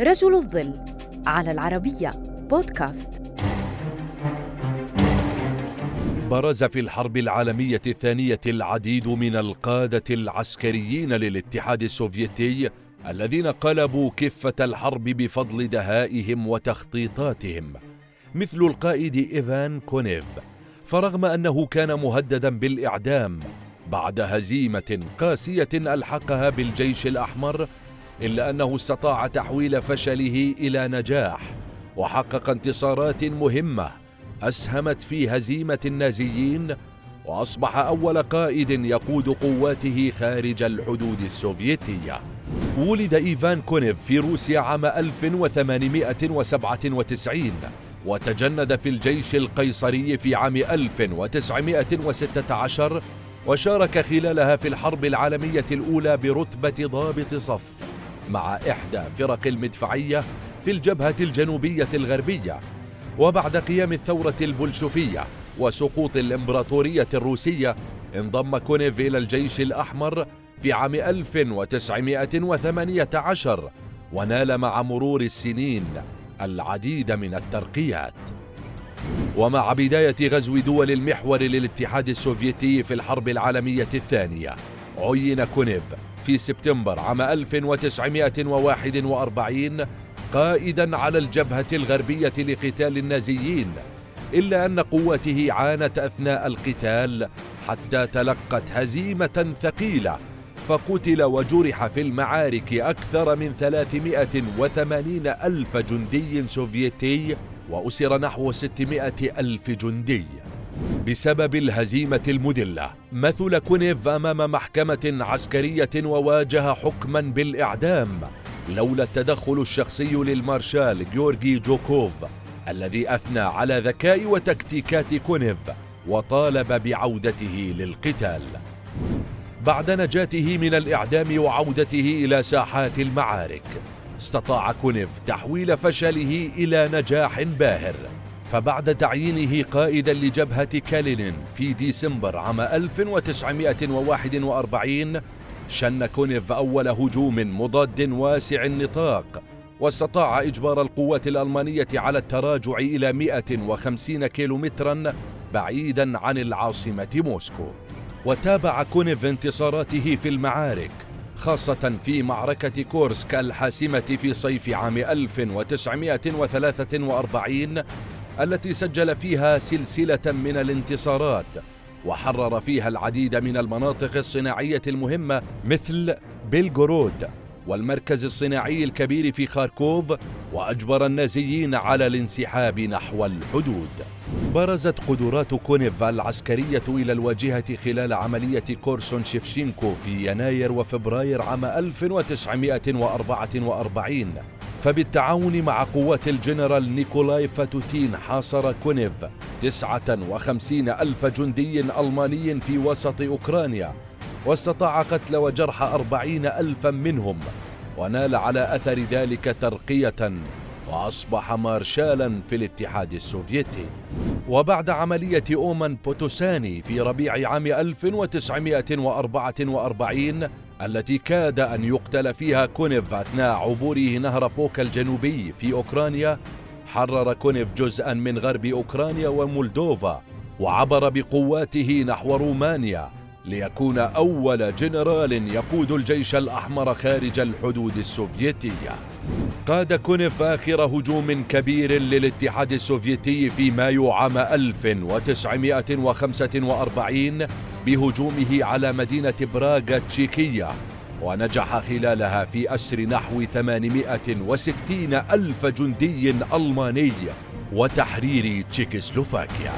رجل الظل على العربية بودكاست. برز في الحرب العالمية الثانية العديد من القادة العسكريين للاتحاد السوفيتي الذين قلبوا كفة الحرب بفضل دهائهم وتخطيطاتهم. مثل القائد إيفان كونيف فرغم أنه كان مهددا بالإعدام بعد هزيمة قاسية ألحقها بالجيش الأحمر إلا أنه استطاع تحويل فشله إلى نجاح وحقق انتصارات مهمة أسهمت في هزيمة النازيين وأصبح أول قائد يقود قواته خارج الحدود السوفيتية. ولد إيفان كونيف في روسيا عام 1897 وتجند في الجيش القيصري في عام 1916 وشارك خلالها في الحرب العالمية الأولى برتبة ضابط صف. مع إحدى فرق المدفعية في الجبهة الجنوبية الغربية وبعد قيام الثورة البلشفية وسقوط الإمبراطورية الروسية انضم كونيف إلى الجيش الأحمر في عام 1918 ونال مع مرور السنين العديد من الترقيات. ومع بداية غزو دول المحور للاتحاد السوفيتي في الحرب العالمية الثانية عين كونيف في سبتمبر عام 1941 قائدا على الجبهة الغربية لقتال النازيين إلا أن قواته عانت أثناء القتال حتى تلقت هزيمة ثقيلة فقتل وجرح في المعارك أكثر من 380 ألف جندي سوفيتي وأسر نحو 600 ألف جندي. بسبب الهزيمة المذلة مثل كونيف أمام محكمة عسكرية وواجه حكما بالإعدام لولا التدخل الشخصي للمارشال جورجي جوكوف الذي أثنى على ذكاء وتكتيكات كونيف وطالب بعودته للقتال. بعد نجاته من الإعدام وعودته إلى ساحات المعارك استطاع كونيف تحويل فشله إلى نجاح باهر. فبعد تعيينه قائدا لجبهة كالينين في ديسمبر عام 1941 شن كونيف أول هجوم مضاد واسع النطاق واستطاع إجبار القوات الألمانية على التراجع إلى 150 كيلومترا بعيدا عن العاصمة موسكو. وتابع كونيف انتصاراته في المعارك خاصة في معركة كورسك الحاسمة في صيف عام 1943 التي سجل فيها سلسلة من الانتصارات وحرر فيها العديد من المناطق الصناعية المهمة مثل بيلغورود والمركز الصناعي الكبير في خاركوف وأجبر النازيين على الانسحاب نحو الحدود. برزت قدرات كونيف العسكرية إلى الواجهة خلال عملية كورسون شيفشينكو في يناير وفبراير عام 1944 فبالتعاون مع قوات الجنرال نيكولاي فاتوتين حاصر كونيف 59 ألف جندي ألماني في وسط أوكرانيا واستطاع قتل وجرح أربعين ألفا منهم ونال على أثر ذلك ترقية وأصبح مارشالا في الاتحاد السوفيتي. وبعد عملية أومان بوتوساني في ربيع عام 1944 التي كاد أن يقتل فيها كونيف أثناء عبوره نهر بوكا الجنوبي في أوكرانيا حرر كونيف جزءا من غرب أوكرانيا ومولدوفا وعبر بقواته نحو رومانيا ليكون أول جنرال يقود الجيش الأحمر خارج الحدود السوفيتية. قاد كونيف آخر هجوم كبير للاتحاد السوفيتي في مايو عام 1945 بهجومه على مدينة براغ التشيكية ونجح خلالها في أسر نحو 860 ألف جندي ألماني وتحرير تشيكوسلوفاكيا